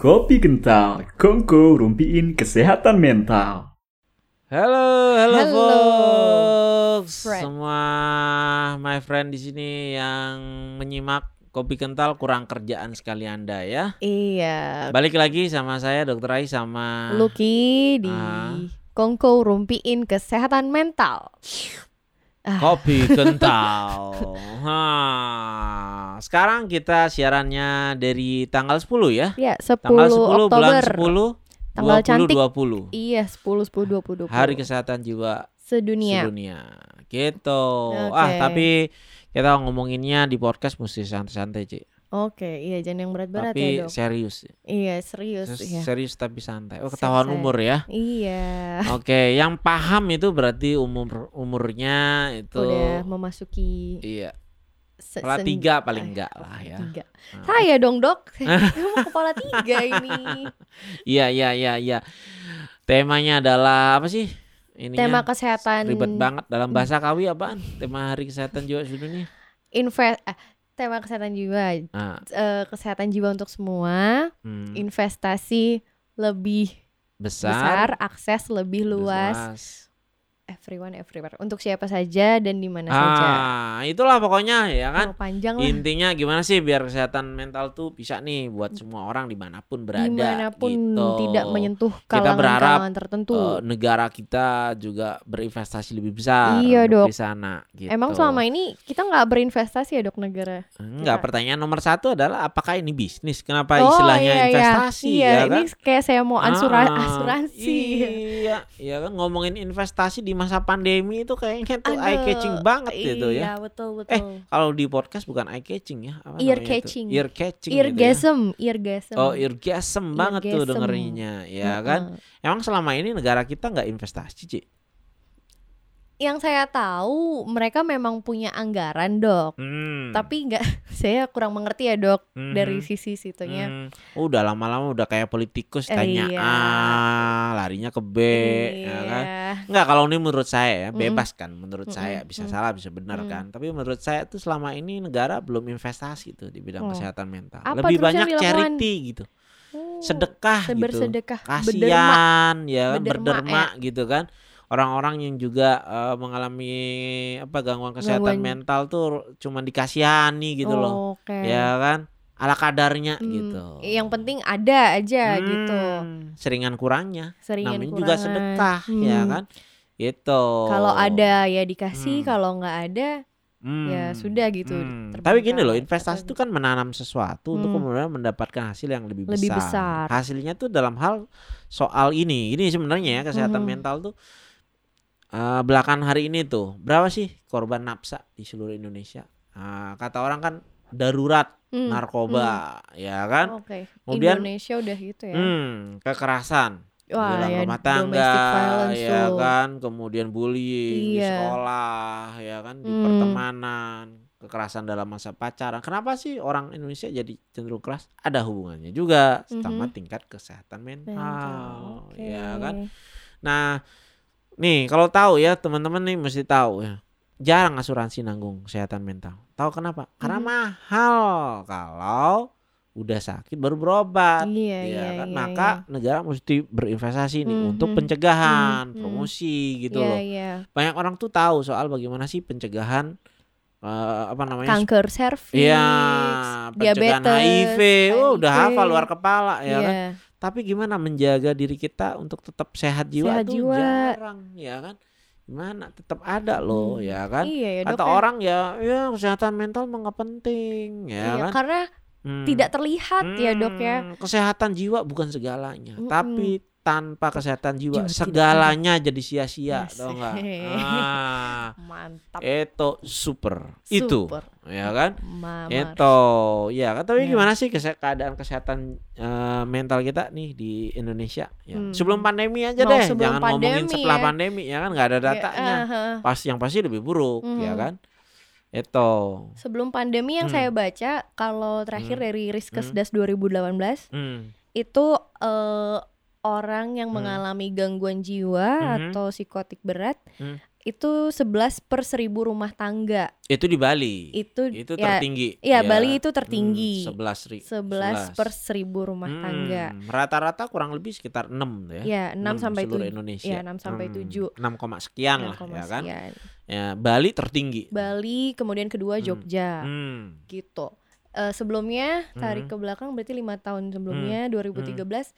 Kopi kental, kongko rumpiin kesehatan mental. Halo, halo, Halo, folks. friend. Semua my friend di sini yang menyimak kopi kental kurang kerjaan sekali Anda ya. Iya, Balik lagi sama saya Dr. Ai sama Lucky di Ah. Kongko rumpiin kesehatan mental. Kopi kental. Hah. Sekarang kita siarannya dari tanggal 10 ya. Ya, 10, Tanggal 10 bulan Oktober. 10 Tanggal 20 cantik. 20. Iya, 10 10 20 20. Hari Kesehatan Jiwa sedunia. sedunia gitu Oke. ah tapi kita ngomonginnya di podcast mesti santai-santai Ci Oke, iya jangan yang berat-berat tapi ya, Dok. serius Iya, serius Ses- iya. serius tapi santai oh ketahuan Santai. umur ya Iya. oke yang paham itu berarti umur umurnya itu Udah memasuki iya se- kepala tiga paling Ah, enggak lah ya Tiga. Ah. Saya dong, Dok. Emang kepala tiga ini. iya iya iya iya temanya adalah apa sih ini Tema kesehatan ribet banget dalam bahasa kawi apaan tema hari kesehatan jiwa sedunia invest eh, tema kesehatan jiwa ah. eh, kesehatan jiwa untuk semua, hmm, investasi lebih besar, besar, akses lebih luas, luas. Everyone everywhere untuk siapa saja dan di mana saja. Ah, itulah pokoknya ya kan. Oh, panjang lah. Intinya gimana sih biar kesehatan mental tuh bisa nih buat semua orang di mana pun berada. Di mana pun gitu. tidak menyentuh Kita berharap, kalangan-kalangan tertentu. Eh, negara kita juga berinvestasi lebih besar Iya, Dok. di sana. Gitu. Emang selama ini kita nggak berinvestasi ya dok negara? Enggak, kita- pertanyaan nomor satu adalah apakah ini bisnis? Kenapa Oh, istilahnya iya, iya. investasi? Iya, ya ini kan? kayak saya mau ansura- Ah, asuransi. Iya, iya kan ngomongin investasi di masa pandemi itu kayaknya tuh Aduh, eye catching banget gitu ya. Iya betul Eh, betul. Kalau di podcast bukan eye catching ya, apa Ear itu? catching. Ear catching. gitu ya. Eargasm, eargasm. Oh, eargasm banget tuh Eargasm. dengerinnya, ya Heeh. kan? Emang selama ini negara kita nggak investasi, Ci? Yang saya tahu mereka memang punya anggaran dok, Hmm. tapi nggak, saya kurang mengerti ya dok Mhm. dari sisi situnya. Hmm. Udah lama-lama udah kayak politikus Eh, tanya iya. A, larinya ke B, ya kan? Iya. Enggak, kalau ini menurut saya ya, Mm-mm. bebas kan menurut Mm-mm. saya, bisa Mm. salah bisa benar Mm. kan. Tapi menurut saya tuh selama ini negara belum investasi tuh di bidang Oh. kesehatan mental. Apa Lebih banyak charity gitu. Oh, Sedekah gitu. berderma. kasihan ya kan Berderma, berderma gitu kan orang-orang yang juga eh, mengalami apa gangguan kesehatan Gangguan. mental tuh cuman dikasihani gitu loh Oke. ya kan ala kadarnya Hmm, gitu Yang penting ada aja Hmm, gitu. seringan kurangnya Seringan namanya juga kurangan. sedekah ya Hmm. kan itu Kalau ada ya dikasih, Hmm. kalau nggak ada Hmm. ya sudah gitu. Hmm. Tapi gini loh, investasi itu terbagi. kan menanam sesuatu untuk Hmm. kemudian mendapatkan hasil yang lebih besar. Lebih besar. Hasilnya tuh dalam hal soal ini. Ini sebenarnya ya kesehatan Mhm. mental tuh eh belakangan hari ini tuh berapa sih korban nafsa di seluruh Indonesia? Ah, kata orang kan darurat Hmm, narkoba, ya kan? Oke. Kemudian- Indonesia udah gitu ya. Hmm, kekerasan Wah, dalam ya rumah tangga, ya tuh. kan, kemudian bullying di Iya. sekolah, ya kan, di Hmm. pertemanan, kekerasan dalam masa pacaran. Kenapa sih orang Indonesia jadi cenderung keras? Ada hubungannya juga sama Mhm. tingkat kesehatan mental, Mental, oke. ya kan. Nah, nih kalau tahu ya teman-teman nih mesti tahu ya. Jarang asuransi nanggung kesehatan mental. Tahu kenapa? Karena Mhm. mahal kalau udah sakit baru berobat Iya, ya iya, kan iya, maka negara mesti berinvestasi nih untuk Mhm. pencegahan Mhm. promosi gitu Iya, loh iya. banyak orang tuh tahu soal bagaimana sih pencegahan eh, apa namanya Kanker serviks, Iya, pencegahan diabetes, HIV, oh udah HIV. hafal luar kepala ya kan. Tapi gimana menjaga diri kita untuk tetap sehat jiwa Sehat tuh jiwa. jarang, ya kan? Gimana? Tetap ada loh, Hmm. ya kan? Iya ya, Dok. Ya. orang ya, ya kesehatan mental mah nggak penting, ya Iya, kan? karena Hmm. tidak terlihat ya, Dok ya. Hmm, Kesehatan jiwa bukan segalanya, Mm-mm. tapi tanpa kesehatan jiwa tidak segalanya jadi sia-sia, Yes. tau nggak? Ah, Mantap. itu super, itu, Super. Ya kan? Mama. Itu, ya kan? Tapi Ya. gimana sih kese- keadaan kesehatan eh, mental kita nih di Indonesia? Ya. Hmm. Sebelum pandemi aja Mau deh, jangan ngomongin pandemi setelah ya. pandemi ya kan? nggak ada datanya. Ya, aha. Pas yang pasti lebih buruk, ya Mhm. kan? Itu. Sebelum pandemi yang Hmm. saya baca kalau terakhir Hmm. dari Riskesdas 2018 Hmm. itu eh, orang yang Hmm. mengalami gangguan jiwa Mhm. atau psikotik berat Hmm. Itu 11 per 1000 rumah tangga. Itu di Bali. Itu, Itu ya, tertinggi. Iya, ya. Bali itu tertinggi. Hmm, 11 ri- 11 per 1000 rumah Hmm, tangga. Rata-rata kurang lebih sekitar 6 tuh ya. Ya, 6 sampai seluruh 7. Indonesia. Iya, 6 sampai 7. 6, koma sekian lah 6, ya kan. sekian. Ya, Bali tertinggi. Bali, kemudian kedua Hmm. Jogja. Hmm. gitu. Eh, sebelumnya tarik Hmm. ke belakang berarti lima tahun sebelumnya 2013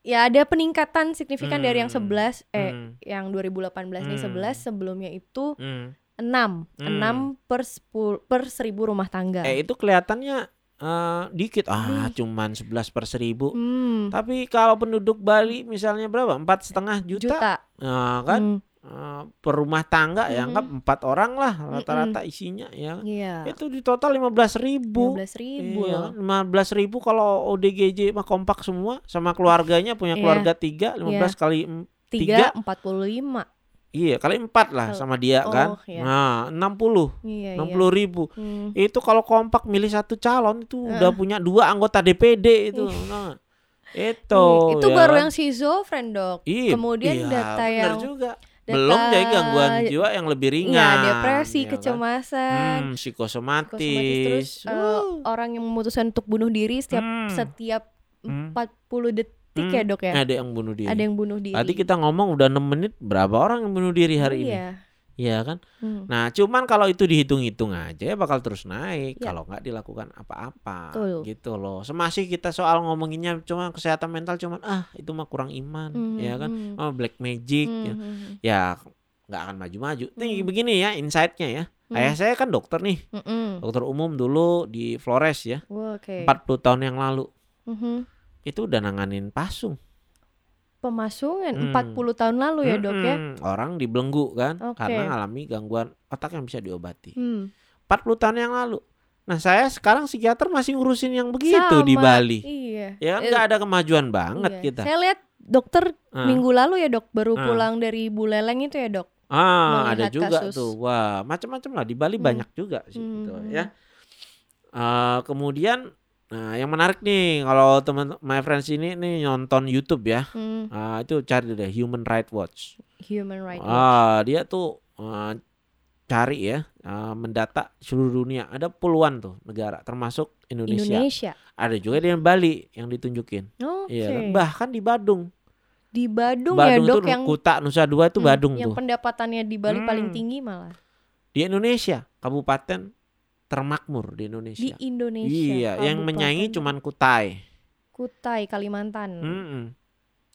ya ada peningkatan signifikan dari yang Hmm. 11 eh Hmm. yang 2018 nih Hmm. 11 sebelumnya itu Hmm. 6 Hmm. 6 per 10 per 1000 rumah tangga. Eh itu kelihatannya eh, dikit ah Ih. cuman 11 per seribu Hmm, tapi kalau penduduk Bali misalnya berapa empat setengah juta, juta. Nah, kan Hmm, eh, per rumah tangga ya Mhm. anggap empat orang lah rata-rata isinya ya Iya. itu di total 15 ribu 15 ribu Iya, lima belas ribu kalau ODGJ mah kompak semua sama keluarganya punya Iya. keluarga tiga, 15 kali em- tiga. 3 45. iya kali empat lah sama dia oh, kan. iya. Nah, 60 Iya, enam iya. puluh ribu. Hmm. Itu kalau kompak milih satu calon itu Heeh. udah punya dua anggota DPD itu. Nah, itu. Itu ya baru kan? yang schizofren, Dok. Iya, kemudian iya, data yang juga. Belum jadi gangguan jiwa yang lebih ringan. Iya, depresi, ya kan? kecemasan. Hmm, psikosomatis psikosomatis. terus Uh. orang yang memutuskan untuk bunuh diri setiap Hmm. setiap Hmm. 40 detik Hmm. ya dok ya Ada yang bunuh diri. ada yang bunuh diri Tadi kita ngomong udah 6 menit berapa orang yang bunuh diri hari ini? Iya kan? Hmm. Nah, cuman kalau itu dihitung-hitung aja ya bakal terus naik Ya. kalau nggak dilakukan apa-apa. Gitu loh. Semasih kita soal ngomonginnya cuma kesehatan mental cuman ah itu mah kurang iman, Hmm, ya kan? hmm, Oh, black magic hmm, ya. hmm, Ya nggak akan maju-maju. Nih Hmm. begini ya insight-nya ya. Hmm. Ayah saya kan dokter nih, hmm, hmm. dokter umum dulu di Flores ya. Wah, oke 40 tahun yang lalu Mhm. itu udah nanganin pasung. Pemasungan Hmm. 40 tahun lalu ya dok ya Mm-mm. Orang dibelenggu kan Oke. karena alami gangguan otak yang bisa diobati. Hmm. 40 tahun yang lalu. Nah, saya sekarang psikiater masih ngurusin yang begitu di Sama. Bali. iya Ya kan nggak ada kemajuan banget iya. kita. saya lihat dokter Ah. minggu lalu ya dok baru Ah. pulang dari Buleleng itu ya dok Ah, ada juga kasus. tuh. Wah, macam-macam lah di Bali Hmm. banyak juga sih Hmm, gitu hmm. ya. Eh, kemudian nah yang menarik nih kalau teman my friends ini nih nonton YouTube ya. Hmm. Ah, itu cari deh Human Rights Watch. human right watch. Ah, dia tuh eh, cari ya eh, mendata seluruh dunia. Ada puluhan tuh negara termasuk Indonesia. Indonesia Ada juga di Bali yang ditunjukin. oke Iya kan? Bahkan di Badung. di Badung, Badung ya dok itu yang Kuta Nusa Dua itu Hmm, Badung yang tuh. pendapatannya di Bali paling Hmm. tinggi malah Di Indonesia, kabupaten termakmur di di Indonesia. Indonesia Iya, yang menyaingi cuman Kutai. Kutai Kalimantan Mm-mm.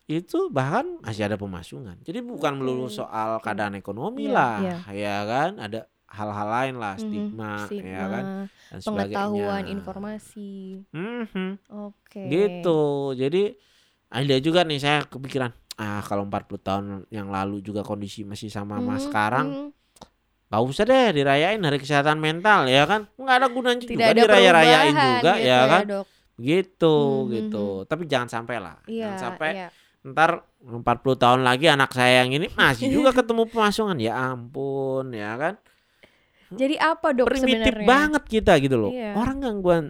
Itu bahkan masih ada pemasungan. Jadi bukan melulu soal keadaan ekonomi Iya, lah, iya. ya kan? Ada hal-hal lain lah, stigma, stigma, ya kan? Dan pengetahuan sebagainya. informasi Mhm. oke Gitu. Jadi ada juga nih saya kepikiran, ah kalau 40 tahun yang lalu juga kondisi masih sama sama Mhm, sekarang, mhm. Gak usah deh dirayain hari kesehatan mental ya kan? Nggak ada gunanya tidak juga diraya-rayain juga gitu ya kan? dok. Gitu Hmm, gitu. hmm, tapi jangan sampai lah. Iya jangan sampai iya. ntar 40 tahun lagi anak saya yang ini masih juga ketemu pemasungan. Ya ampun ya kan? Jadi apa dok primitif banget kita gitu loh. Iya. orang gangguan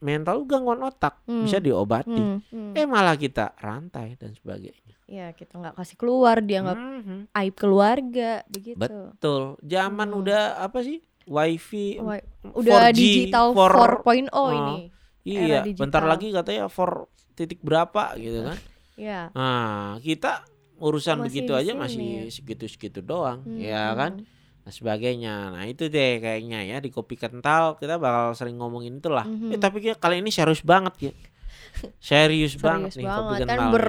mental gangguan otak Hmm. bisa diobati Hmm, hmm. eh malah kita rantai dan sebagainya ya kita nggak kasih keluar dianggap Mhm. aib keluarga begitu betul zaman Hmm. udah apa sih wifi udah 4G, digital 4 4.0 Oh. ini Iya, bentar lagi katanya for titik berapa gitu kan. ya Nah, kita urusan Masih begitu aja masih segitu-segitu doang, Hmm, ya kan? hmm. Nah, sebagainya. Nah, itu deh kayaknya ya di kopi kental kita bakal sering ngomongin itulah. Mhm. Eh, tapi kayak kali ini serius banget ya. Serius, banget serius nih kopi banget kan kental. ber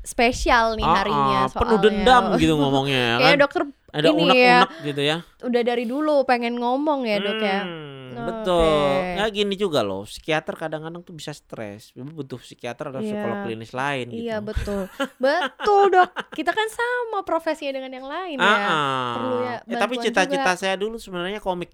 spesial nih Ah, harinya ah, penuh dendam gitu ngomongnya ya Kayak kan. dokter Ada unek-unek gitu ya. udah dari dulu pengen ngomong ya dok ya. Hmm, betul. Ya gini juga loh, psikiater kadang-kadang tuh bisa stres. Butuh psikiater atau Iya. psikolog klinis lain gitu. Iya betul, betul dok. Kita kan sama profesinya dengan yang lain ya. Ah, Perlu ya eh, tapi cita-cita saya dulu sebenarnya komik.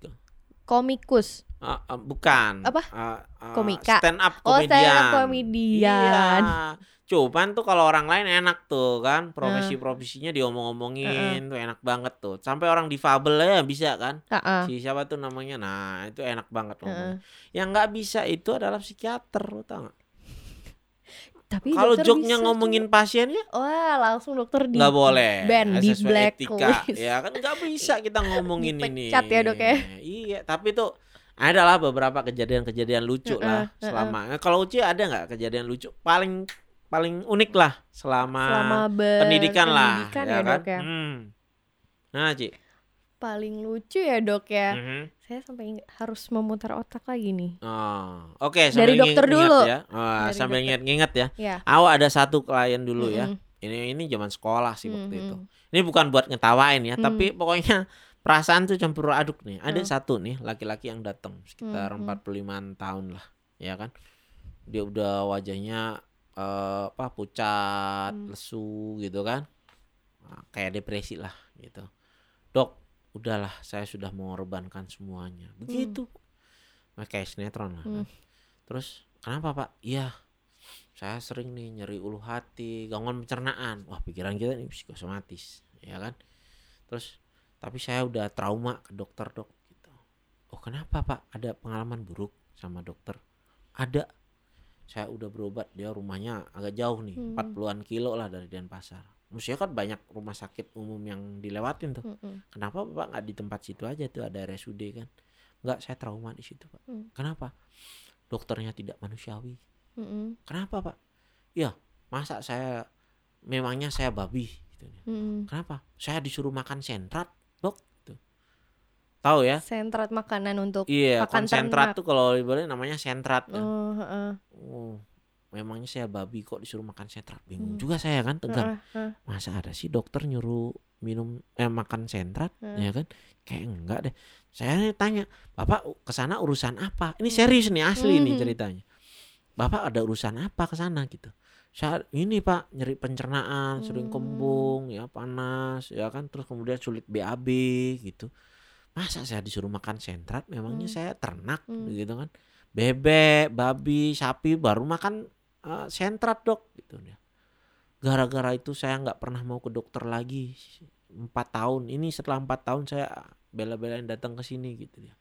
Komikus. Ah, ah, bukan. Apa? Ah, ah, Komika. Stand up Oh, komedian. stand up komedian. Iya. Cuman tuh kalau orang lain enak tuh kan, profesi-profesinya diomong-omongin tuh enak banget tuh. Sampai orang difabel ya bisa kan. Ah, ah. Si siapa tuh namanya? Nah, itu enak banget ngomong. Heeh. Yang nggak bisa itu adalah psikiater, lu tau gak? Tapi Kalau joknya ngomongin pasiennya tuh. wah langsung dokter di nggak boleh. ban di blacklist. Ya kan nggak bisa kita ngomongin ini. Dipecat ya, Dok, ya? Iya, tapi tuh adalah beberapa kejadian-kejadian lucu lah Heeh, heeh. selama. Nah, kalau Uci ada nggak kejadian lucu paling paling unik lah selama, Selama pendidikan lah, ya, ya, kan? Dok ya. Hmm. Nah, Ci. Paling lucu ya dok ya. Mhm. Saya sampai harus memutar otak lagi nih. Oh, oke. Dari sambil dokter nginget dulu. ya. Oh, Dari sambil dokter. inget-inget ya. Ya. Awak ada satu klien dulu ya. Mm-mm. Ini ini zaman sekolah sih waktu Mhm. itu. Ini bukan buat ngetawain ya, Hmm. tapi pokoknya perasaan tuh campur aduk nih. Ada Hmm. satu nih laki-laki yang datang sekitar Hmm, hmm. 45 tahun lah, ya kan. Dia udah wajahnya eh, apa pucat, Hmm. lesu gitu kan. Nah, kayak depresi lah gitu. Dok, udahlah saya sudah mengorbankan semuanya. Begitu. Nah, kayak sinetron lah. kan. Hmm. Terus kenapa Pak? Iya, saya sering nih nyeri ulu hati, gangguan pencernaan. Wah pikiran kita ini psikosomatis, ya kan? Terus tapi saya udah trauma ke dokter dok. Gitu. Oh kenapa Pak? Ada pengalaman buruk sama dokter? Ada. Saya udah berobat, dia rumahnya agak jauh nih, Hmm. 40-an kilo lah dari Denpasar. Maksudnya kan banyak rumah sakit umum yang dilewatin tuh. Mm-mm. Kenapa Bapak nggak di tempat situ aja tuh ada RSUD kan? Nggak, saya trauma di situ Pak. Hmm. Kenapa? Dokternya tidak manusiawi. Mm-mm. Kenapa Pak? Ya, masa saya memangnya saya babi gitu. Mm-mm. Kenapa? Saya disuruh makan sentrat, Dok. Tahu ya? Sentrat makanan untuk Iya, makan konsentrat ternak. tuh kalau boleh namanya sentrat kan. Oh, heeh. Oh, memangnya saya babi kok disuruh makan sentrat. Bingung Hmm. juga saya kan, tegang. Heeh, heeh. Masa ada sih dokter nyuruh minum eh makan sentrat Hmm. ya kan? Kayak enggak deh. Saya tanya, "Bapak ke sana urusan apa?" Ini serius nih, asli nih Hmm. ceritanya. Bapak ada urusan apa ke sana gitu? Saya ini Pak nyeri pencernaan, sering Hmm. kembung, ya panas, ya kan terus kemudian sulit BAB gitu. Masa saya disuruh makan sentrat? Memangnya Hmm. saya ternak Hmm. gitu kan? Bebek, babi, sapi baru makan eh, sentrat dok gitu dia. Gara-gara itu saya nggak pernah mau ke dokter lagi empat tahun. Ini setelah empat tahun saya bela-belain datang ke sini gitu dia.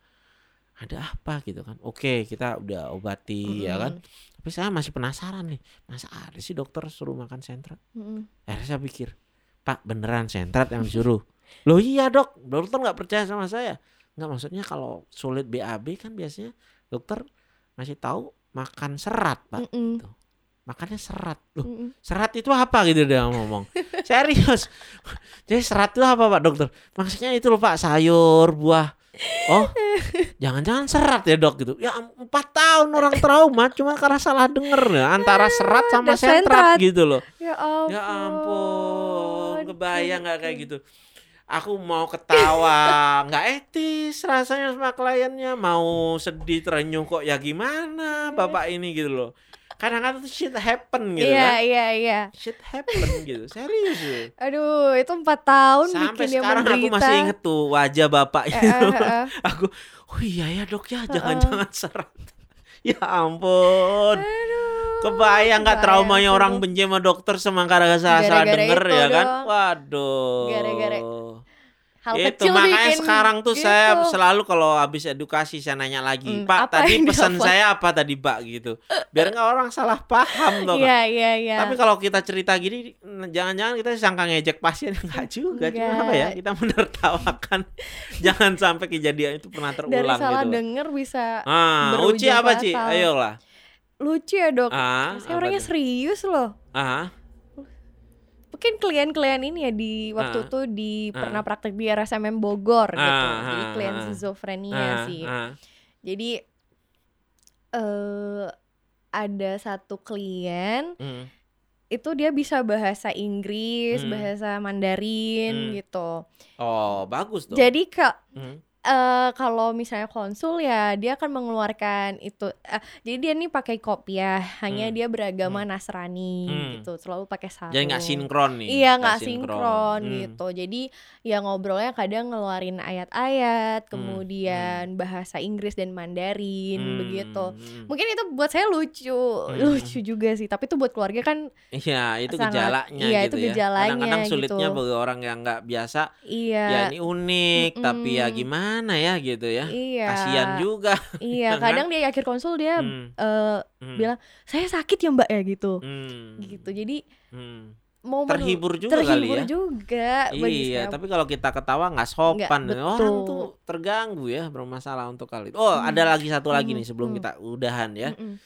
Ada apa gitu kan? Oke kita udah obati ya kan. Mm-mm. Tapi saya masih penasaran nih. Masa ada sih dokter suruh makan sentrat? Mm-mm. Akhirnya saya pikir, Pak beneran sentrat yang disuruh? Loh iya dok, dokter nggak percaya sama saya. Nggak maksudnya kalau sulit BAB kan biasanya dokter ngasih tahu makan serat pak. Mm-mm. Makannya serat. Loh Mm-mm. serat itu apa gitu dia ngomong. Serius. Jadi serat itu apa pak dokter? Maksudnya itu loh pak sayur, buah. Oh, jangan-jangan serat ya dok gitu. Ya empat tahun orang trauma cuma karena salah denger ya antara serat sama sentrat sentrat. gitu loh. Ya ampun. Ya ampun, kebayang nggak kayak gitu? Aku mau ketawa, nggak etis rasanya sama kliennya, mau sedih terenyuh kok ya gimana bapak ini gitu loh. Kadang-kadang tuh shit happen gitu Iya, kan, iya, iya. shit happen gitu, serius loh. Aduh, itu empat tahun Sampai bikin dia sekarang menderita. aku masih inget tuh wajah bapaknya. Eh, eh, eh. aku, oh iya ya dok ya, jangan-jangan serat. ya ampun. Aduh. Kebayang nggak traumanya sih orang benci sama dokter semangkara salah-salah Gara-gara denger itu ya kan? dong. Waduh. Gara-gara Hal itu kecil makanya bikin sekarang tuh gitu. saya selalu kalau habis edukasi saya nanya lagi, Hmm, Pak tadi pesan dilakukan?" saya apa tadi Pak gitu, biar nggak orang salah paham tuh. Iya, iya, iya. Tapi kalau kita cerita gini, jangan-jangan kita sangka ngejek pasien enggak juga, cuma Enggak. apa ya kita menertawakan, jangan sampai kejadian itu pernah dari terulang salah gitu. denger bisa Ah, Uci apa fatal. Ayolah. lucu ya dok. Ah, Saya orangnya tuh? serius loh. Ah, Mungkin klien-klien ini ya di waktu Ah. itu di Ah. pernah praktek di RSMM Bogor gitu. Ah, Jadi klien schizophrenia ah, sih. Jadi eh ada satu klien Hmm. itu dia bisa bahasa Inggris, Hmm. bahasa Mandarin Hmm. gitu. Oh, bagus dong. Jadi kak Hmm. Eh kalau misalnya konsul ya dia akan mengeluarkan itu eh, jadi dia nih pakai kopiah hanya Hmm. dia beragama Hmm. Nasrani Hmm. gitu selalu pakai sarung Jadi nggak sinkron nih. Iya nggak sinkron Hmm. gitu. Jadi ya ngobrolnya kadang ngeluarin ayat-ayat, Hmm, kemudian bahasa Inggris dan Mandarin Hmm, begitu. hmm. Mungkin itu buat saya lucu, lucu juga sih. Tapi itu buat keluarga kan Iya, itu Sangat- gejalanya iya, gitu itu ya. gejalanya Kadang-kadang sulitnya gitu. bagi orang yang nggak biasa, ya iya. ini unik, tapi ya gimana gimana ya gitu ya. Iya. Kasihan juga. Iya, kan? kadang di akhir konsul dia Hmm, eh, hmm, bilang, "Saya sakit ya, Mbak," ya gitu. hmm, Gitu. Jadi hmm. momen Terhibur juga kali terhibur ya. juga Iya, tapi kalau kita ketawa nggak sopan, Nggak, orang betul. tuh terganggu ya bermasalah untuk kali itu. Oh, Hmm. ada lagi satu lagi Mhm, nih sebelum hmm. kita udahan ya. Mm-mm,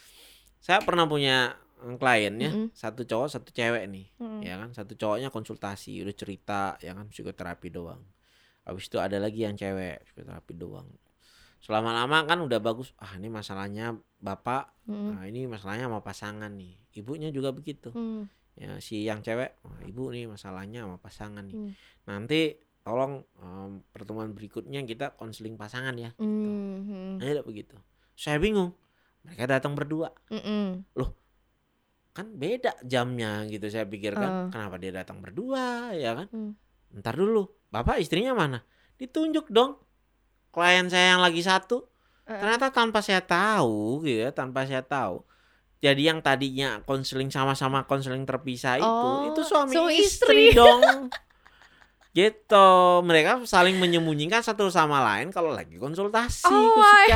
Saya pernah punya klien ya, Mm-mm. satu cowok, satu cewek nih, mm-mm. ya kan. Satu cowoknya konsultasi, udah cerita, ya kan psikoterapi doang. Habis itu ada lagi yang cewek, psikoterapi doang. Selama lama kan udah bagus. Ah, ini masalahnya bapak, Mm-mm, nah ini masalahnya sama pasangan nih. Ibunya juga begitu. mm, Ya, si yang cewek, "Wah, ibu nih masalahnya sama pasangan nih. Hmm. Nanti tolong em, pertemuan berikutnya kita konseling pasangan ya. mm, Nah, udah begitu. Saya bingung. Mereka datang berdua. mm-mm. Kan beda jamnya gitu saya pikirkan. Eh. Kenapa dia datang berdua ya kan? Hmm. Ntar dulu. Bapak istrinya mana? Ditunjuk dong. Klien saya yang lagi satu. Ternyata tanpa saya tahu gitu ya, tanpa saya tahu. Jadi yang tadinya konseling sama-sama konseling terpisah itu, Oh, itu suami, suami istri, istri. dong. gitu. Mereka saling menyembunyikan satu sama lain kalau lagi konsultasi Oh ke my.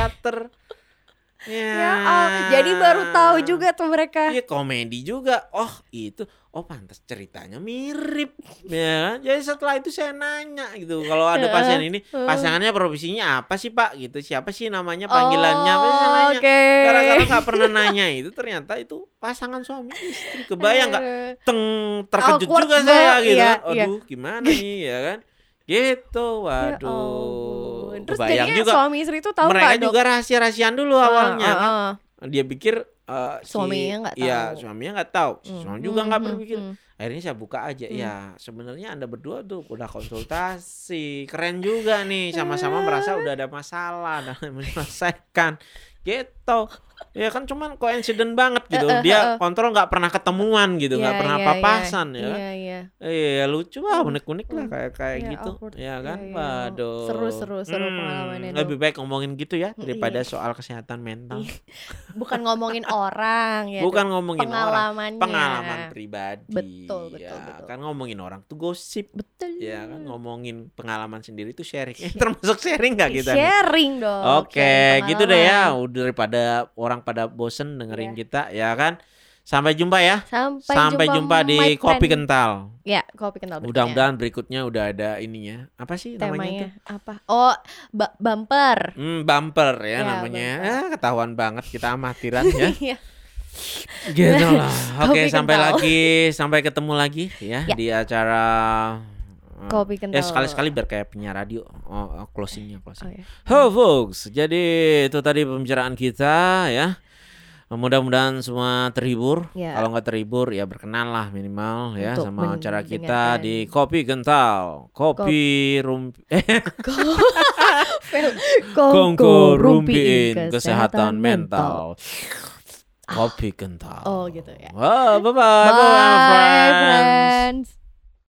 Psikiater. Ya, Ya, oh, jadi baru tahu juga tuh mereka. Iya komedi juga. Oh itu, oh pantas ceritanya mirip, ya kan? Jadi setelah itu saya nanya gitu, kalau ada pasien ini Heeh. pasangannya profesinya apa sih pak? Gitu, siapa sih namanya panggilannya? Apa sih saya Oh, nanya. Oke. Gara-gara nggak pernah nanya itu ternyata itu pasangan suami istri. Kebayang nggak? Eh, Teng terkejut Awkward juga saya gitu iya, kan. iya. Aduh gimana nih ya kan? Gitu, ya waduh. Ampun. Terus jadinya juga. suami istri itu tahu Mereka juga rahasia-rahasian dulu awalnya Ah, kan ah, ah. dia pikir si- Suaminya nggak Iya, tahu. suaminya nggak tahu. Si Hmm, Suami juga hmm, nggak hmm, berpikir. hmm. Akhirnya saya buka aja. Hmm. Ya, sebenarnya Anda berdua tuh udah konsultasi. Keren juga nih, sama-sama merasa udah ada masalah dan menyelesaikan. Gitu. Ya kan cuman koinsiden banget gitu. Dia kontrol nggak pernah ketemuan gitu, nggak Iya, pernah iya, papasan ya kan. Iya, iya. Iya, lucu lah, Hmm, unik-unik lah kayak kayak gitu. awkward. Ya kan? Iya, iya. Waduh. Seru, seru, seru Hmm, pengalamannya. Lebih baik ngomongin gitu ya Hmm, daripada soal kesehatan mental. Bukan ngomongin orang ya. Bukan ngomongin orang. pengalaman pribadi. Betul, betul, ya, betul. Kan ngomongin orang tuh gosip. Betul. Ya kan ngomongin pengalaman sendiri tuh sharing. Eh, termasuk sharing nggak kita nih? Sharing dong. Oke, gitu deh ya. daripada orang pada bosen dengerin Iya. kita ya kan. Sampai jumpa ya. Sampai, Sampai jumpa, di my Kopi friend. Kental. Ya, kopi kental. Mudah-mudahan berikutnya udah ada ininya. Apa sih namanya temanya tuh? apa? Oh, bumper. Hmm, bumper ya, Ya, namanya. bumper. Ah, ketahuan banget kita amatiran ya. Iya. Gitu lah. Oke, sampai kental. lagi, sampai ketemu lagi ya, Ya. di acara Kopi kental. Ya sekali-sekali biar kayak penyiar radio. Oh, oh, closingnya Oh, closing. ya. Ho folks, jadi itu tadi pembicaraan kita ya. Mudah-mudahan semua terhibur. Ya. Kalau nggak terhibur ya berkenan lah minimal ya Untuk sama acara kita di Kopi Kental, Kopi Rumpi eh Kongko Rumpiin Kesehatan Mental. Kopi Kental. Oh, gitu ya. Wah, bye bye, Bye, bye, friends. friends.